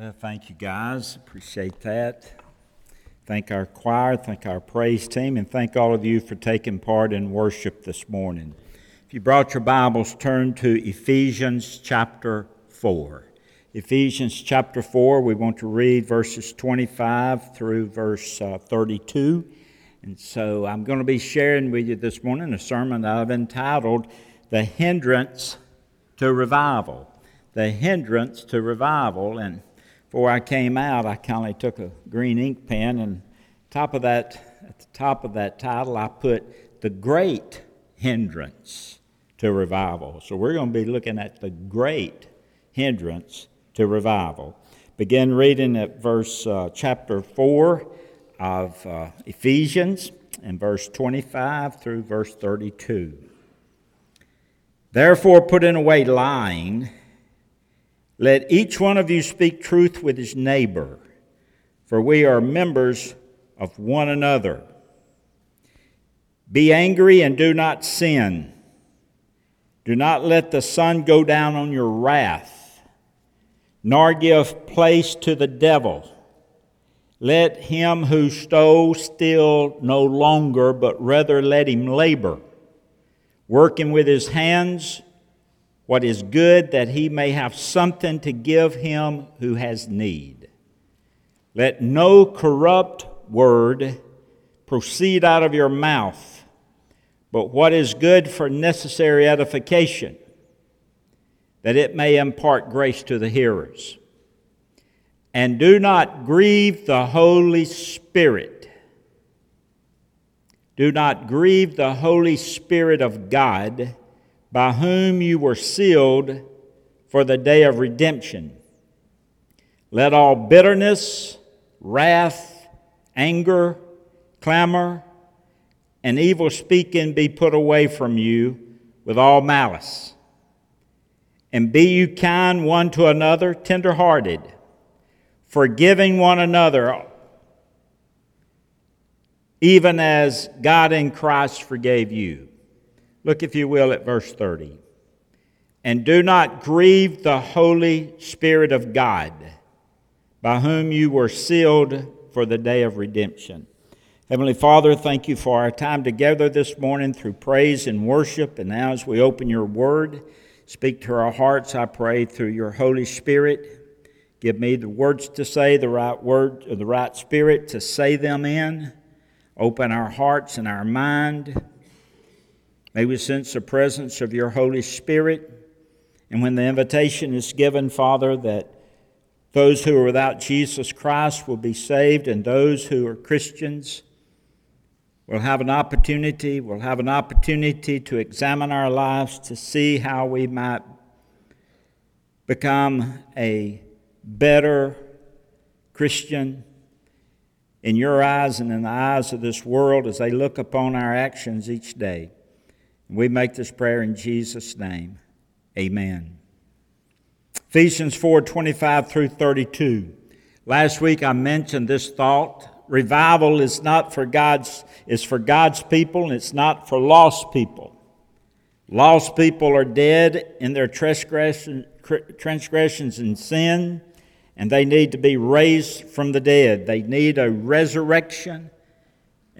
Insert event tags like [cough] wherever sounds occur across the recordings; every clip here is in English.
Well, thank you guys. Appreciate that. Thank our choir, thank our praise team, and thank all of you for taking part in worship this morning. If you brought your Bibles, turn to Ephesians chapter 4. Ephesians chapter 4, we want to read verses 25 through verse uh, 32. And so I'm going to be sharing with you this morning a sermon I've entitled The Hindrance to Revival. The Hindrance to Revival. And before I came out, I kindly took a green ink pen and top of that, at the top of that title, I put the great hindrance to revival. So we're going to be looking at the great hindrance to revival. Begin reading at verse uh, chapter 4 of uh, Ephesians and verse 25 through verse 32. Therefore, putting away lying, let each one of you speak truth with his neighbor, for we are members of one another. Be angry and do not sin. Do not let the sun go down on your wrath, nor give place to the devil. Let him who stole steal no longer, but rather let him labor, working with his hands what is good, that he may have something to give him who has need. Let no corrupt word proceed out of your mouth, but what is good for necessary edification, that it may impart grace to the hearers. And do not grieve the Holy Spirit. Do not grieve the Holy Spirit of God by whom you were sealed for the day of redemption. Let all bitterness, wrath, anger, clamor, and evil speaking be put away from you with all malice. And be you kind one to another, tenderhearted, forgiving one another, even as God in Christ forgave you. Look, if you will, at verse 30. And do not grieve the Holy Spirit of God, by whom you were sealed for the day of redemption. Heavenly Father, thank you for our time together this morning through praise and worship. And now, as we open your word, speak to our hearts, I pray, through your Holy Spirit. Give me the words to say, the right word, or the right spirit to say them in. Open our hearts and our mind May we sense the presence of your Holy Spirit. And when the invitation is given, Father, that those who are without Jesus Christ will be saved, and those who are Christians will have an opportunity, will have an opportunity to examine our lives to see how we might become a better Christian in your eyes and in the eyes of this world as they look upon our actions each day. We make this prayer in Jesus' name. Amen. Ephesians 4 25 through 32. Last week I mentioned this thought. Revival is not for God's, is for God's people and it's not for lost people. Lost people are dead in their transgression, transgressions and sin, and they need to be raised from the dead. They need a resurrection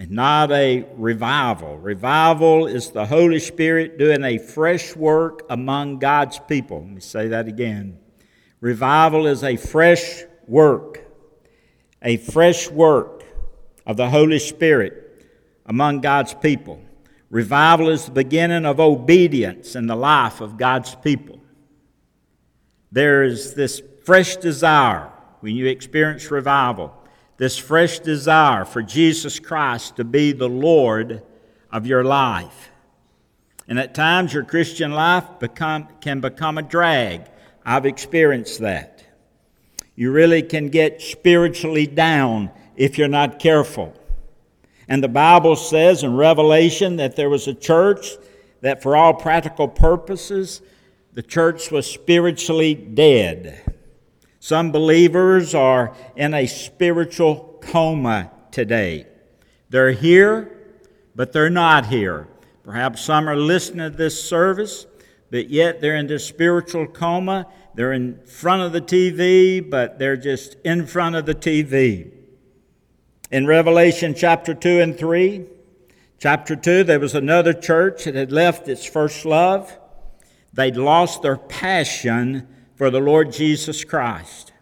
and not a revival. Revival is the Holy Spirit doing a fresh work among God's people. Let me say that again. Revival is a fresh work, a fresh work of the Holy Spirit among God's people. Revival is the beginning of obedience in the life of God's people. There is this fresh desire when you experience revival this fresh desire for Jesus Christ to be the Lord of your life. And at times, your Christian life become, can become a drag. I've experienced that. You really can get spiritually down if you're not careful. And the Bible says in Revelation that there was a church that, for all practical purposes, the church was spiritually dead. Some believers are in a spiritual coma today. They're here, but they're not here. Perhaps some are listening to this service, but yet they're in this spiritual coma. They're in front of the TV, but they're just in front of the TV. In Revelation chapter 2 and 3, chapter 2, there was another church that had left its first love. They'd lost their passion for the Lord Jesus Christ.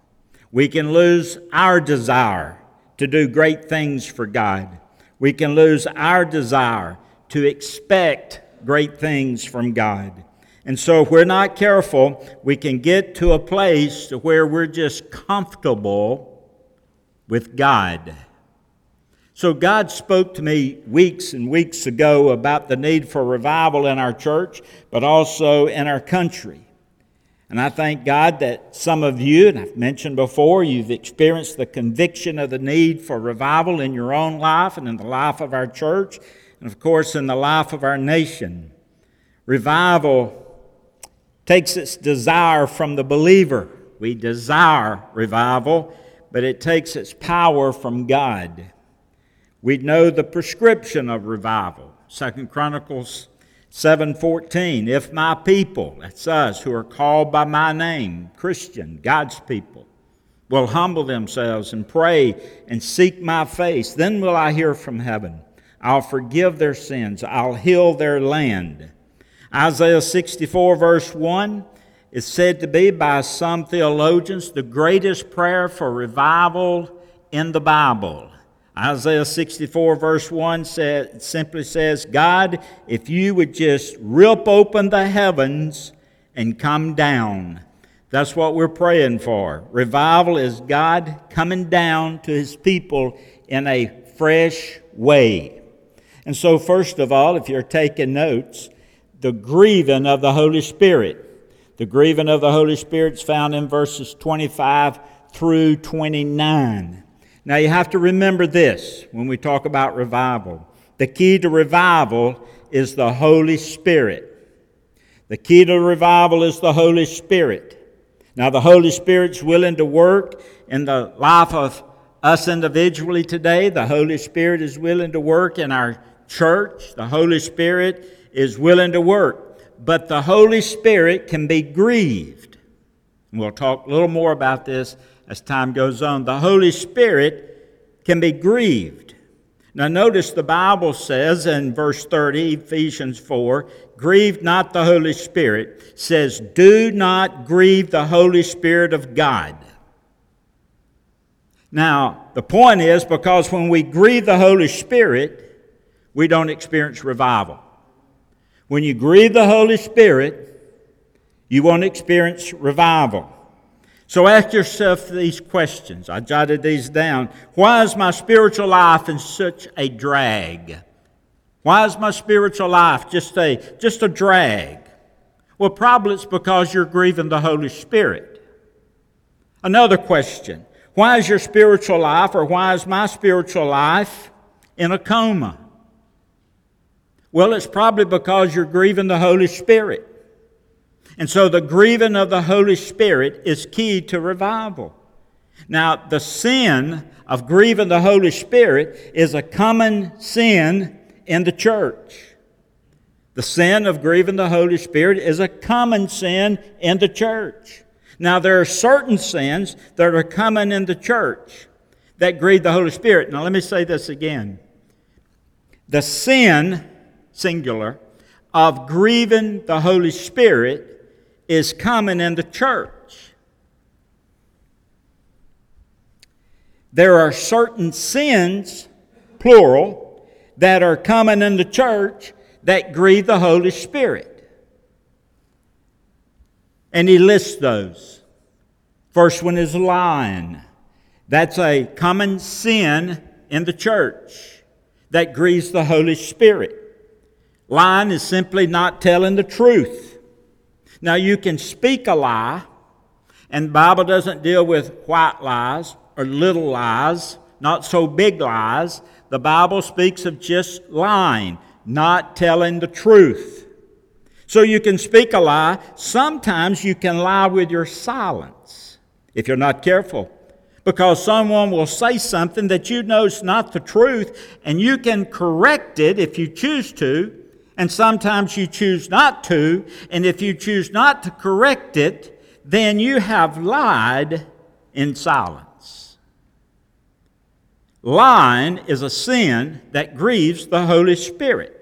We can lose our desire to do great things for God. We can lose our desire to expect great things from God. And so, if we're not careful, we can get to a place where we're just comfortable with God. So, God spoke to me weeks and weeks ago about the need for revival in our church, but also in our country. And I thank God that some of you, and I've mentioned before, you've experienced the conviction of the need for revival in your own life and in the life of our church, and of course in the life of our nation. Revival takes its desire from the believer. We desire revival, but it takes its power from God. We know the prescription of revival. Second Chronicles 7:14 If my people, that's us who are called by my name, Christian, God's people, will humble themselves and pray and seek my face, then will I hear from heaven. I'll forgive their sins. I'll heal their land. Isaiah 64, verse 1, is said to be by some theologians the greatest prayer for revival in the Bible. Isaiah 64, verse 1 says, simply says, God, if you would just rip open the heavens and come down. That's what we're praying for. Revival is God coming down to his people in a fresh way. And so, first of all, if you're taking notes, the grieving of the Holy Spirit. The grieving of the Holy Spirit is found in verses 25 through 29. Now you have to remember this when we talk about revival. The key to revival is the Holy Spirit. The key to revival is the Holy Spirit. Now, the Holy Spirit's willing to work in the life of us individually today. The Holy Spirit is willing to work in our church. The Holy Spirit is willing to work, but the Holy Spirit can be grieved. And we'll talk a little more about this as time goes on. The Holy Spirit can be grieved. Now, notice the Bible says in verse 30, Ephesians 4, grieve not the Holy Spirit, says, do not grieve the Holy Spirit of God. Now, the point is because when we grieve the Holy Spirit, we don't experience revival. When you grieve the Holy Spirit, you won't experience revival. So ask yourself these questions. I jotted these down. Why is my spiritual life in such a drag? Why is my spiritual life just a, just a drag? Well, probably it's because you're grieving the Holy Spirit. Another question Why is your spiritual life, or why is my spiritual life in a coma? Well, it's probably because you're grieving the Holy Spirit. And so the grieving of the Holy Spirit is key to revival. Now, the sin of grieving the Holy Spirit is a common sin in the church. The sin of grieving the Holy Spirit is a common sin in the church. Now, there are certain sins that are common in the church that grieve the Holy Spirit. Now, let me say this again. The sin singular, of grieving the Holy Spirit is common in the church. There are certain sins, plural, that are common in the church that grieve the Holy Spirit. And he lists those. First one is lying. That's a common sin in the church that grieves the Holy Spirit. Lying is simply not telling the truth. Now, you can speak a lie, and Bible doesn't deal with white lies or little lies, not so big lies. The Bible speaks of just lying, not telling the truth. So you can speak a lie. Sometimes you can lie with your silence if you're not careful. Because someone will say something that you know is not the truth, and you can correct it if you choose to, And sometimes you choose not to. And if you choose not to correct it, then you have lied in silence. Lying is a sin that grieves the Holy Spirit.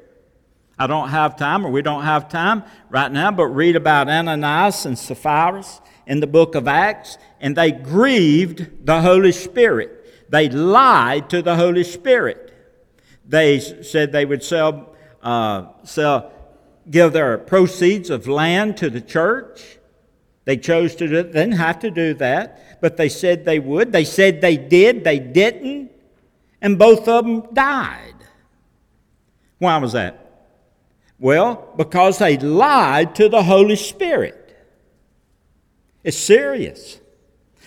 I don't have time, or we don't have time right now, but read about Ananias and Sapphira in the book of Acts, and they grieved the Holy Spirit. They lied to the Holy Spirit. They said they would sell, uh, sell, give their proceeds of land to the church. They chose to do it. They didn't have to do that, but they said they would. They said they did. They didn't, and both of them died. Why was that? Well, because they lied to the Holy Spirit. It's serious.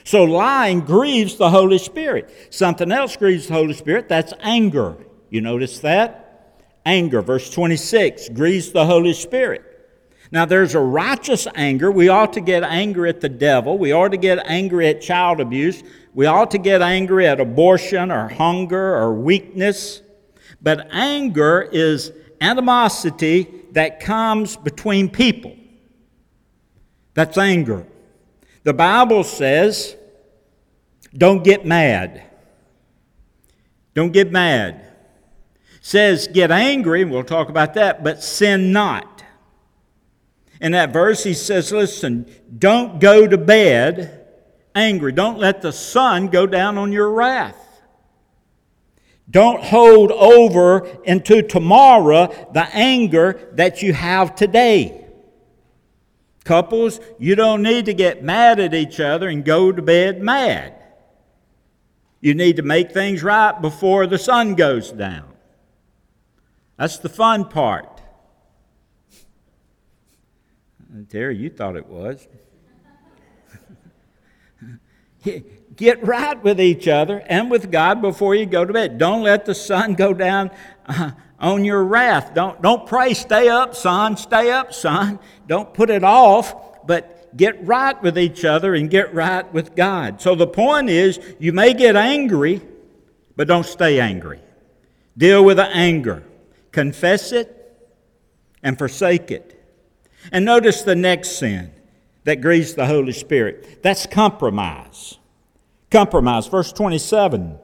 So lying grieves the Holy Spirit. Something else grieves the Holy Spirit, that's anger. You notice that? Anger, verse 26, grieves the Holy Spirit. Now, there's a righteous anger. We ought to get angry at the devil. We ought to get angry at child abuse. We ought to get angry at abortion or hunger or weakness. But anger is animosity that comes between people. That's anger. The Bible says, don't get mad. Don't get mad. Says, get angry, and we'll talk about that, but sin not. In that verse, he says, listen, don't go to bed angry. Don't let the sun go down on your wrath. Don't hold over into tomorrow the anger that you have today. Couples, you don't need to get mad at each other and go to bed mad. You need to make things right before the sun goes down. That's the fun part. Terry, you thought it was. [laughs] Get right with each other and with God before you go to bed. Don't let the sun go down uh, on your wrath. Don't, don't pray, stay up, son, stay up, son. Don't put it off, but get right with each other and get right with God. So the point is, you may get angry, but don't stay angry. Deal with the anger, confess it, and forsake it. And notice the next sin that grieves the Holy Spirit that's compromise. Compromise. Verse 27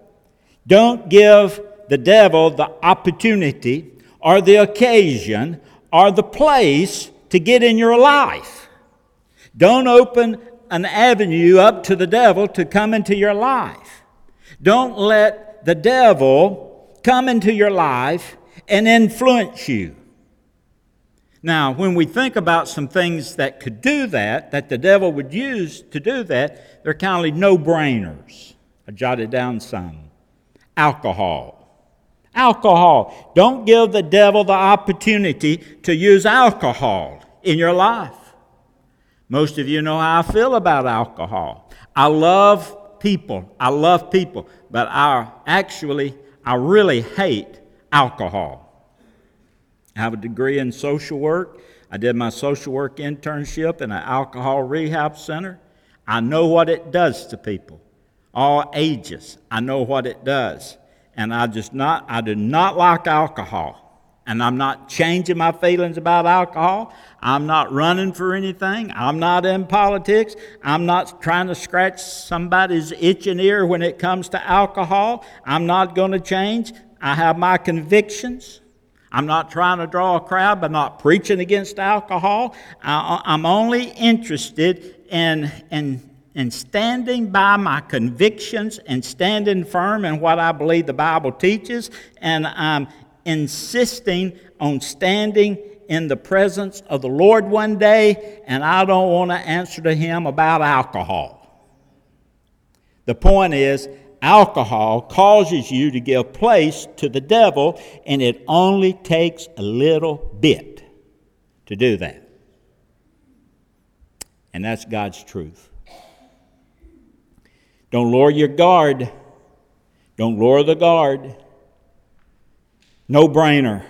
Don't give the devil the opportunity or the occasion or the place to get in your life. Don't open an avenue up to the devil to come into your life. Don't let the devil come into your life and influence you. Now, when we think about some things that could do that, that the devil would use to do that, they're kind of no brainers. I jotted down some. Alcohol. Alcohol. Don't give the devil the opportunity to use alcohol in your life. Most of you know how I feel about alcohol. I love people. I love people, but I actually, I really hate alcohol. I have a degree in social work. I did my social work internship in an alcohol rehab center. I know what it does to people, all ages. I know what it does. And I just not I do not like alcohol. And I'm not changing my feelings about alcohol. I'm not running for anything. I'm not in politics. I'm not trying to scratch somebody's itching ear when it comes to alcohol. I'm not going to change. I have my convictions. I'm not trying to draw a crowd by not preaching against alcohol. I, am only interested in, in, in standing by my convictions and standing firm in what I believe the Bible teaches. And I'm insisting on standing in the presence of the Lord one day, and I don't want to answer to Him about alcohol. The point is, alcohol causes you to give place to the devil, and it only takes a little bit to do that. And that's God's truth. Don't lower your guard. Don't lower the guard. No brainer.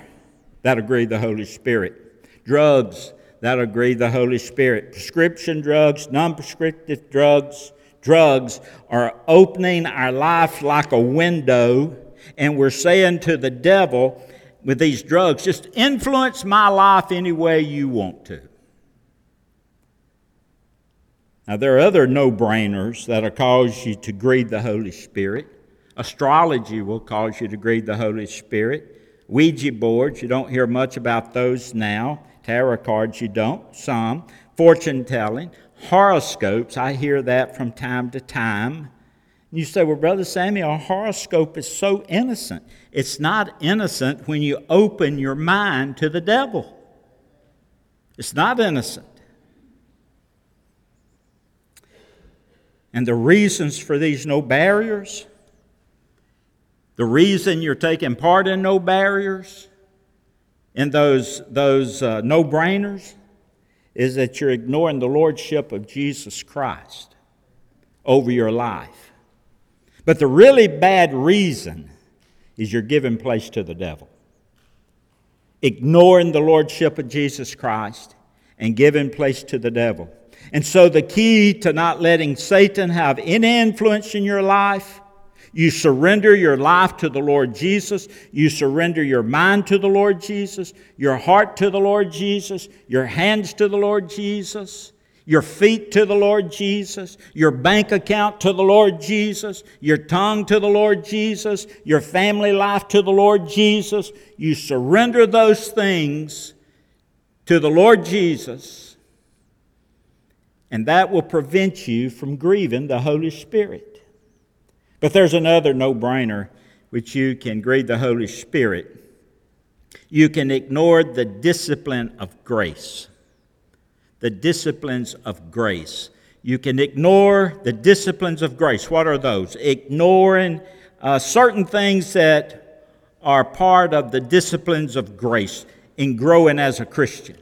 That agree the Holy Spirit. Drugs. That agree the Holy Spirit. Prescription drugs, non prescriptive drugs, drugs are opening our life like a window, and we're saying to the devil, with these drugs. Just influence my life any way you want to. Now, there are other no brainers that'll cause you to grieve the Holy Spirit. Astrology will cause you to grieve the Holy Spirit. Ouija boards, you don't hear much about those now. Tarot cards, you don't, some. Fortune telling. Horoscopes, I hear that from time to time. You say, well, Brother Samuel, a horoscope is so innocent. It's not innocent when you open your mind to the devil. It's not innocent. And the reasons for these no barriers, the reason you're taking part in no barriers, in those, those uh, no brainers, is that you're ignoring the lordship of Jesus Christ over your life. But the really bad reason is you're giving place to the devil. Ignoring the lordship of Jesus Christ and giving place to the devil. And so, the key to not letting Satan have any influence in your life, you surrender your life to the Lord Jesus. You surrender your mind to the Lord Jesus, your heart to the Lord Jesus, your hands to the Lord Jesus, your feet to the Lord Jesus, your bank account to the Lord Jesus, your tongue to the Lord Jesus, your family life to the Lord Jesus. You surrender those things to the Lord Jesus and that will prevent you from grieving the Holy Spirit. But there's another no brainer which you can grieve the Holy Spirit. You can ignore the discipline of grace. The disciplines of grace. You can ignore the disciplines of grace. What are those? Ignoring uh, certain things that are part of the disciplines of grace in growing as a Christian.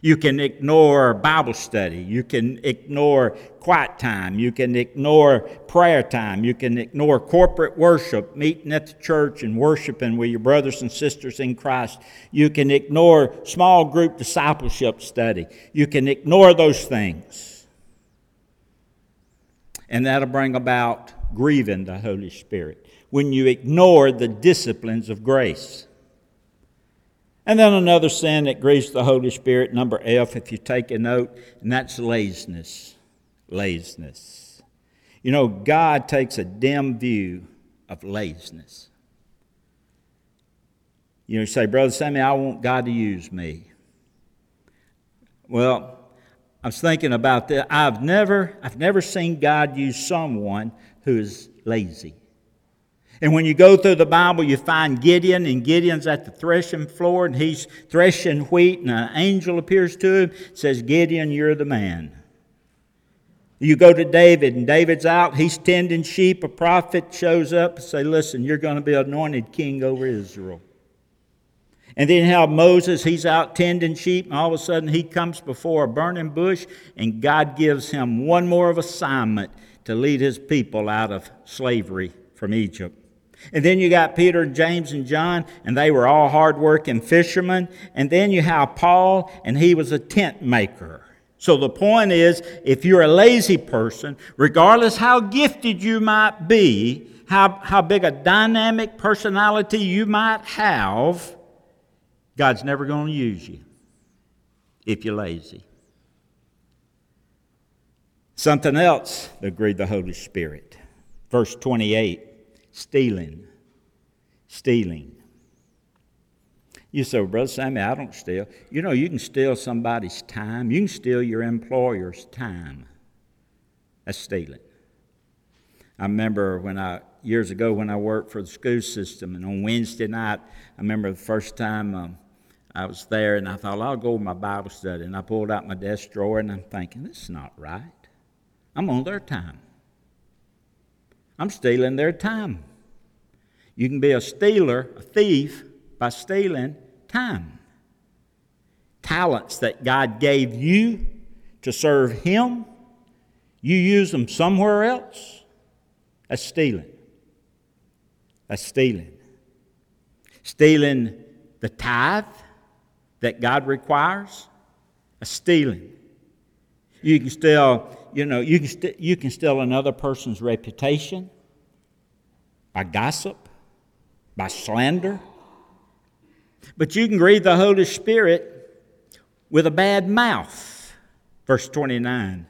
You can ignore Bible study. You can ignore quiet time. You can ignore prayer time. You can ignore corporate worship, meeting at the church and worshiping with your brothers and sisters in Christ. You can ignore small group discipleship study. You can ignore those things. And that'll bring about grieving the Holy Spirit when you ignore the disciplines of grace. And then another sin that grieves the Holy Spirit, number F, if you take a note, and that's laziness. Laziness. You know, God takes a dim view of laziness. You know, you say, Brother Sammy, I want God to use me. Well, I was thinking about that. I've never, I've never seen God use someone who is lazy. And when you go through the Bible, you find Gideon, and Gideon's at the threshing floor, and he's threshing wheat, and an angel appears to him, says, Gideon, you're the man. You go to David, and David's out, he's tending sheep. A prophet shows up and say, Listen, you're going to be anointed king over Israel. And then how Moses, he's out tending sheep, and all of a sudden he comes before a burning bush, and God gives him one more of assignment to lead his people out of slavery from Egypt. And then you got Peter, and James, and John, and they were all hardworking fishermen. And then you have Paul, and he was a tent maker. So the point is, if you're a lazy person, regardless how gifted you might be, how, how big a dynamic personality you might have, God's never going to use you if you're lazy. Something else that grieved the Holy Spirit. Verse 28 stealing. Stealing. You say, Brother Sammy, I don't steal. You know, you can steal somebody's time. You can steal your employer's time. That's stealing. I remember when I, years ago, when I worked for the school system, and on Wednesday night, I remember the first time um, I was there, and I thought, I'll go to my Bible study. And I pulled out my desk drawer, and I'm thinking, this is not right. I'm on their time. I'm stealing their time. You can be a stealer, a thief, by stealing time. Talents that God gave you to serve Him, you use them somewhere else. That's stealing. That's stealing. Stealing the tithe that God requires, that's stealing. You can steal, you know, you can, st- you can steal another person's reputation by gossip by slander. But you can grieve the Holy Spirit with a bad mouth. Verse 29.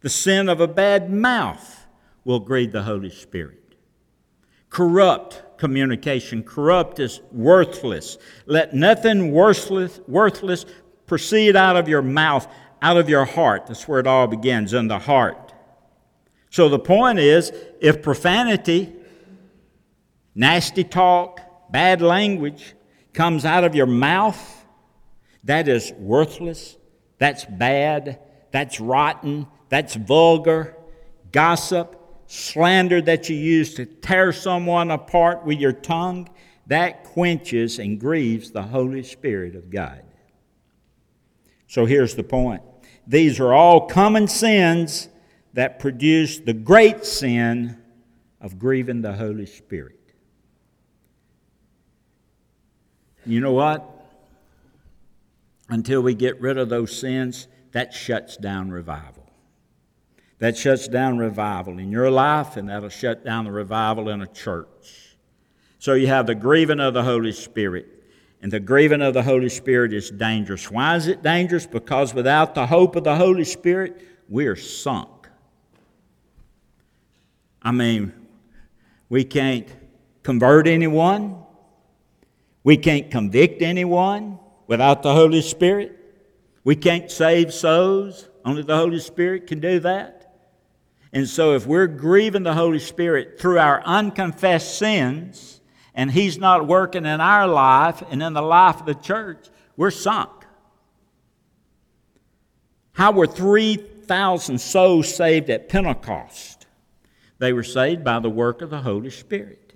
The sin of a bad mouth will grieve the Holy Spirit. Corrupt communication. Corrupt is worthless. Let nothing worthless, worthless proceed out of your mouth, out of your heart. That's where it all begins, in the heart. So the point is if profanity, nasty talk, bad language comes out of your mouth, that is worthless, that's bad, that's rotten, that's vulgar, gossip, slander that you use to tear someone apart with your tongue, that quenches and grieves the Holy Spirit of God. So here's the point. These are all common sins that produce the great sin of grieving the Holy Spirit. You know what? Until we get rid of those sins, that shuts down revival. That shuts down revival in your life, and that'll shut down the revival in a church. So you have the grieving of the Holy Spirit. And the grieving of the Holy Spirit is dangerous. Why is it dangerous? Because without the hope of the Holy Spirit, we are sunk. I mean, we can't convert anyone, we can't convict anyone without the Holy Spirit, we can't save souls. Only the Holy Spirit can do that. And so, if we're grieving the Holy Spirit through our unconfessed sins, and He's not working in our life and in the life of the church, we're sunk. How were 3,000 souls saved at Pentecost? They were saved by the work of the Holy Spirit.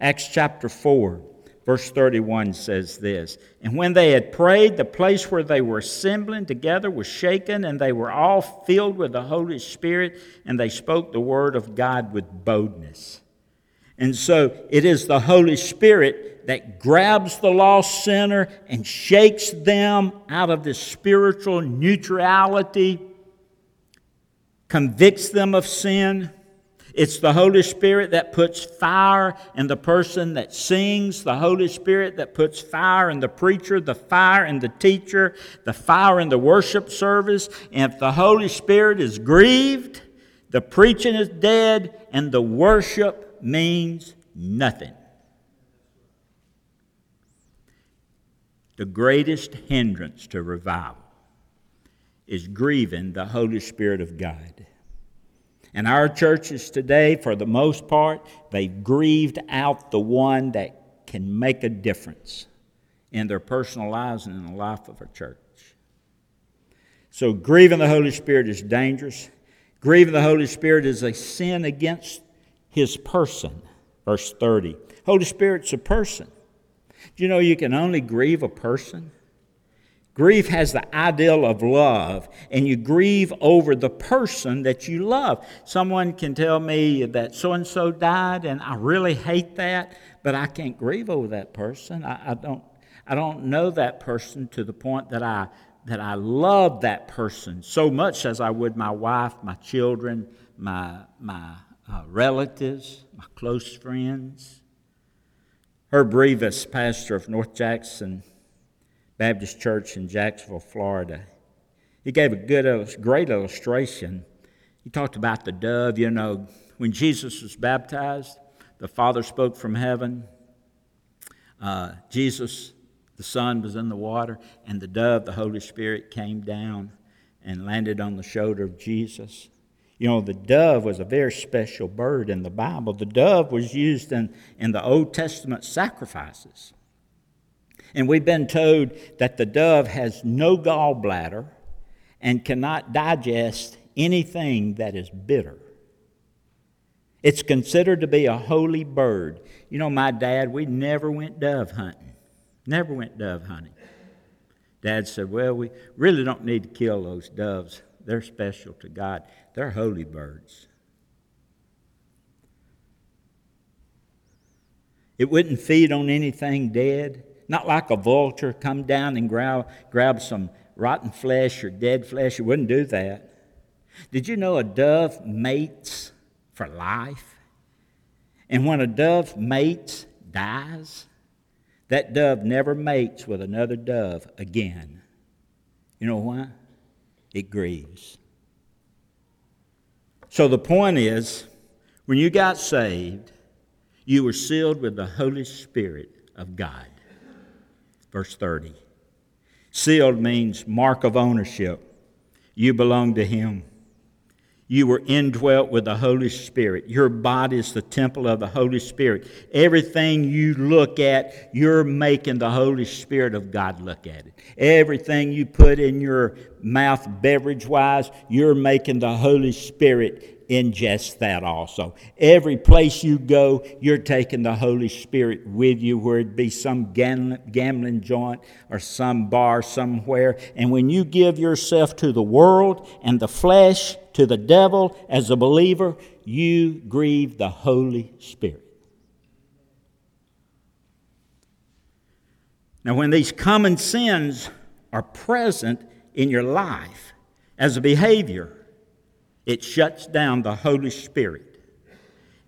Acts chapter 4. Verse 31 says this And when they had prayed, the place where they were assembling together was shaken, and they were all filled with the Holy Spirit, and they spoke the word of God with boldness. And so it is the Holy Spirit that grabs the lost sinner and shakes them out of this spiritual neutrality, convicts them of sin it's the Holy Spirit that puts fire in the person that sings, the Holy Spirit that puts fire in the preacher, the fire in the teacher, the fire in the worship service. And if the Holy Spirit is grieved, the preaching is dead, and the worship means nothing. The greatest hindrance to revival is grieving the Holy Spirit of God. And our churches today, for the most part, they've grieved out the one that can make a difference in their personal lives and in the life of a church. So, grieving the Holy Spirit is dangerous. Grieving the Holy Spirit is a sin against His person. Verse 30. Holy Spirit's a person. Do you know you can only grieve a person? Grief has the ideal of love, and you grieve over the person that you love. Someone can tell me that so and so died, and I really hate that, but I can't grieve over that person. I, I, don't, I don't know that person to the point that I, that I love that person so much as I would my wife, my children, my, my uh, relatives, my close friends. Herb Reavis, pastor of North Jackson, Baptist Church in Jacksonville, Florida. He gave a good, great illustration. He talked about the dove. You know, when Jesus was baptized, the Father spoke from heaven. Uh, Jesus, the Son, was in the water, and the dove, the Holy Spirit, came down and landed on the shoulder of Jesus. You know, the dove was a very special bird in the Bible. The dove was used in, in the Old Testament sacrifices. And we've been told that the dove has no gallbladder and cannot digest anything that is bitter. It's considered to be a holy bird. You know, my dad, we never went dove hunting. Never went dove hunting. Dad said, Well, we really don't need to kill those doves. They're special to God, they're holy birds. It wouldn't feed on anything dead not like a vulture, come down and grab, grab some rotten flesh or dead flesh. It wouldn't do that. Did you know a dove mates for life? And when a dove mates, dies, that dove never mates with another dove again. You know why? It grieves. So the point is, when you got saved, you were sealed with the Holy Spirit of God. Verse 30. Sealed means mark of ownership. You belong to Him. You were indwelt with the Holy Spirit. Your body is the temple of the Holy Spirit. Everything you look at, you're making the Holy Spirit of God look at it. Everything you put in your mouth, beverage wise, you're making the Holy Spirit ingest that also. Every place you go, you're taking the Holy Spirit with you, where it be some gambling joint or some bar somewhere. And when you give yourself to the world and the flesh, to the devil as a believer, you grieve the Holy Spirit. Now, when these common sins are present in your life as a behavior, it shuts down the Holy Spirit.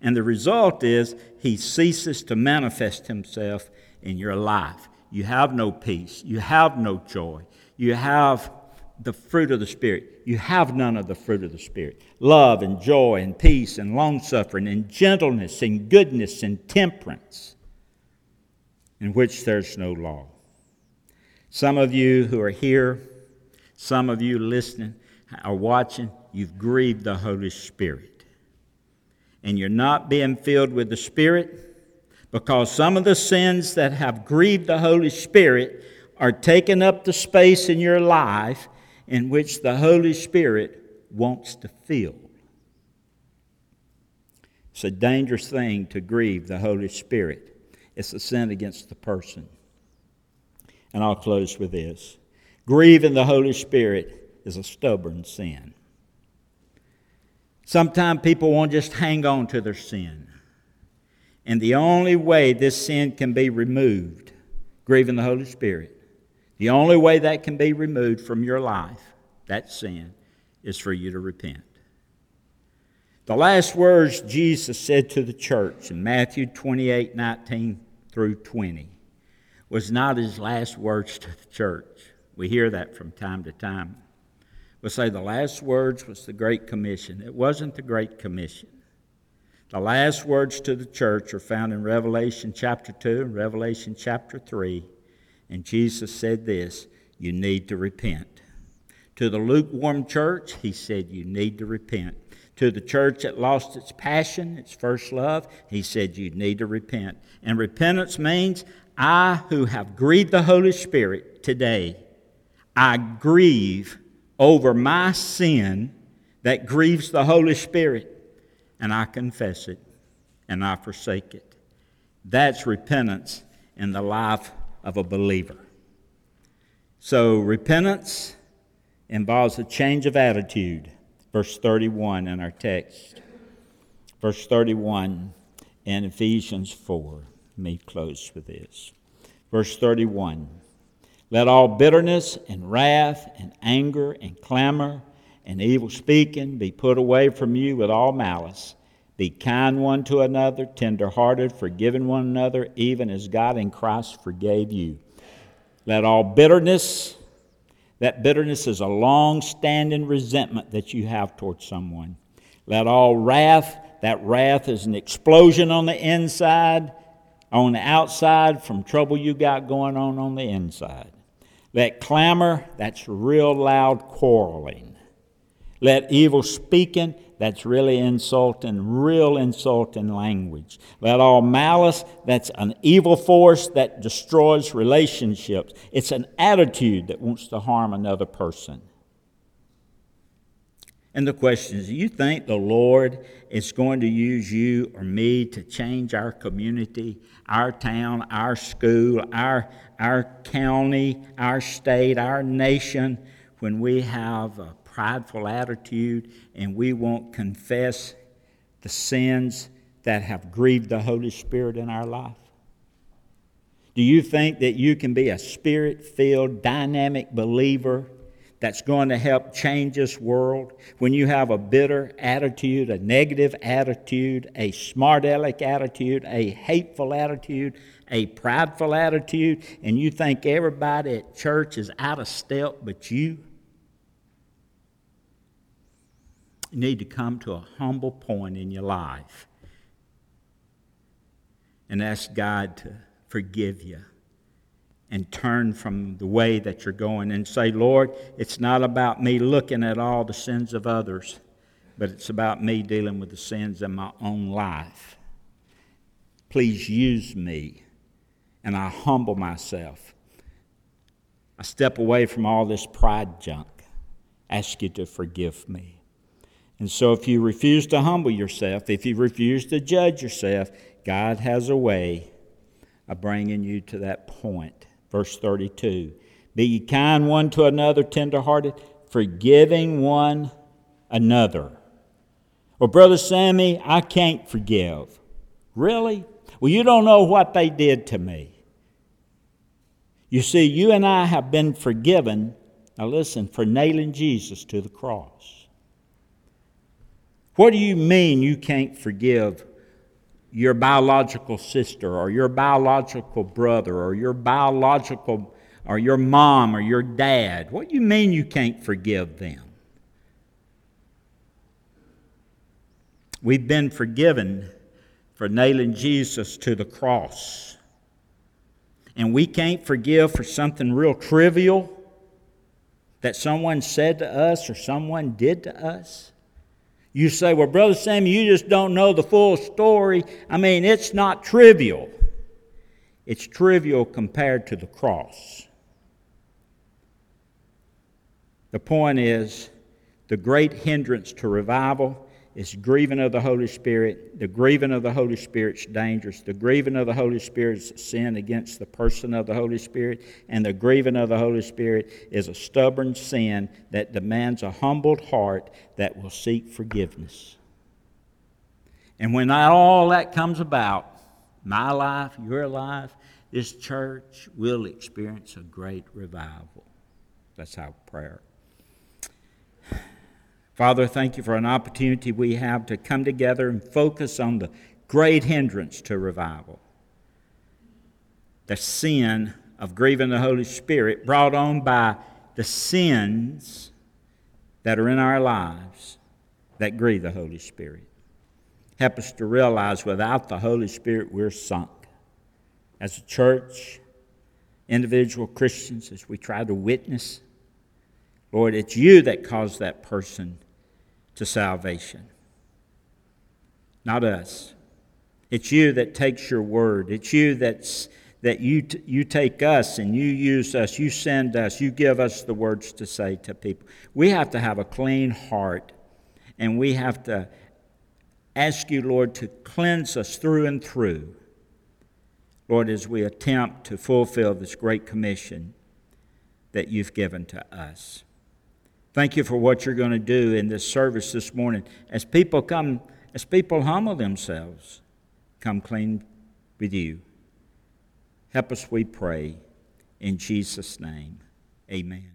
And the result is he ceases to manifest himself in your life. You have no peace. You have no joy. You have the fruit of the Spirit. You have none of the fruit of the Spirit love and joy and peace and long suffering and gentleness and goodness and temperance, in which there's no law. Some of you who are here, some of you listening, are watching, you've grieved the Holy Spirit. And you're not being filled with the Spirit because some of the sins that have grieved the Holy Spirit are taking up the space in your life in which the Holy Spirit wants to fill. It's a dangerous thing to grieve the Holy Spirit. It's a sin against the person. And I'll close with this grieving the Holy Spirit is a stubborn sin. Sometimes people won't just hang on to their sin. And the only way this sin can be removed, grieving the Holy Spirit, the only way that can be removed from your life, that sin, is for you to repent. The last words Jesus said to the church in Matthew 28 19 through 20 was not his last words to the church. We hear that from time to time will say the last words was the Great Commission. It wasn't the Great Commission. The last words to the church are found in Revelation chapter 2 and Revelation chapter 3. And Jesus said this You need to repent. To the lukewarm church, he said, You need to repent. To the church that lost its passion, its first love, he said, You need to repent. And repentance means, I who have grieved the Holy Spirit today, I grieve over my sin that grieves the Holy Spirit, and I confess it and I forsake it. That's repentance in the life of a believer. So, repentance involves a change of attitude. Verse 31 in our text. Verse 31 in Ephesians 4. Let me close with this. Verse 31. Let all bitterness and wrath and anger and clamor and evil speaking be put away from you with all malice. Be kind one to another, tenderhearted, forgiving one another, even as God in Christ forgave you. Let all bitterness, that bitterness is a long standing resentment that you have towards someone. Let all wrath, that wrath is an explosion on the inside, on the outside from trouble you got going on on the inside. Let clamor, that's real loud quarreling. Let evil speaking, that's really insulting, real insulting language. Let all malice, that's an evil force that destroys relationships. It's an attitude that wants to harm another person. And the question is do you think the Lord is going to use you or me to change our community, our town, our school, our, our county, our state, our nation when we have a prideful attitude and we won't confess the sins that have grieved the Holy Spirit in our life? Do you think that you can be a spirit filled, dynamic believer that's going to help change this world, when you have a bitter attitude, a negative attitude, a smart aleck attitude, a hateful attitude, a prideful attitude, and you think everybody at church is out of step but you, you need to come to a humble point in your life and ask God to forgive you and turn from the way that you're going and say, Lord, it's not about me looking at all the sins of others, but it's about me dealing with the sins in my own life. Please use me. And I humble myself. I step away from all this pride junk. Ask you to forgive me. And so, if you refuse to humble yourself, if you refuse to judge yourself, God has a way of bringing you to that point. Verse 32 Be ye kind one to another, tenderhearted, forgiving one another. Well, Brother Sammy, I can't forgive. Really? Well, you don't know what they did to me. You see, you and I have been forgiven, now listen, for nailing Jesus to the cross. What do you mean you can't forgive your biological sister or your biological brother or your biological or your mom or your dad? What do you mean you can't forgive them? We've been forgiven for nailing Jesus to the cross. And we can't forgive for something real trivial that someone said to us or someone did to us. You say, well, Brother Sam, you just don't know the full story. I mean, it's not trivial. It's trivial compared to the cross. The point is, the great hindrance to revival is grieving of the Holy Spirit. The grieving of the Holy Spirit's dangerous. The grieving of the Holy Spirit's sin against the person of the Holy Spirit. And the grieving of the Holy Spirit is a stubborn sin that demands a humbled heart that will seek forgiveness. And when all that comes about, my life, your life, this church will experience a great revival. That's our prayer. Father, thank you for an opportunity we have to come together and focus on the great hindrance to revival the sin of grieving the Holy Spirit brought on by the sins that are in our lives that grieve the Holy Spirit. Help us to realize without the Holy Spirit, we're sunk. As a church, individual Christians, as we try to witness, Lord, it's you that caused that person to salvation. Not us. It's you that takes your word. It's you that's, that you, t- you take us and you use us. You send us. You give us the words to say to people. We have to have a clean heart and we have to ask you, Lord, to cleanse us through and through. Lord, as we attempt to fulfill this great commission that you've given to us. Thank you for what you're going to do in this service this morning. As people come, as people humble themselves, come clean with you. Help us, we pray. In Jesus' name, amen.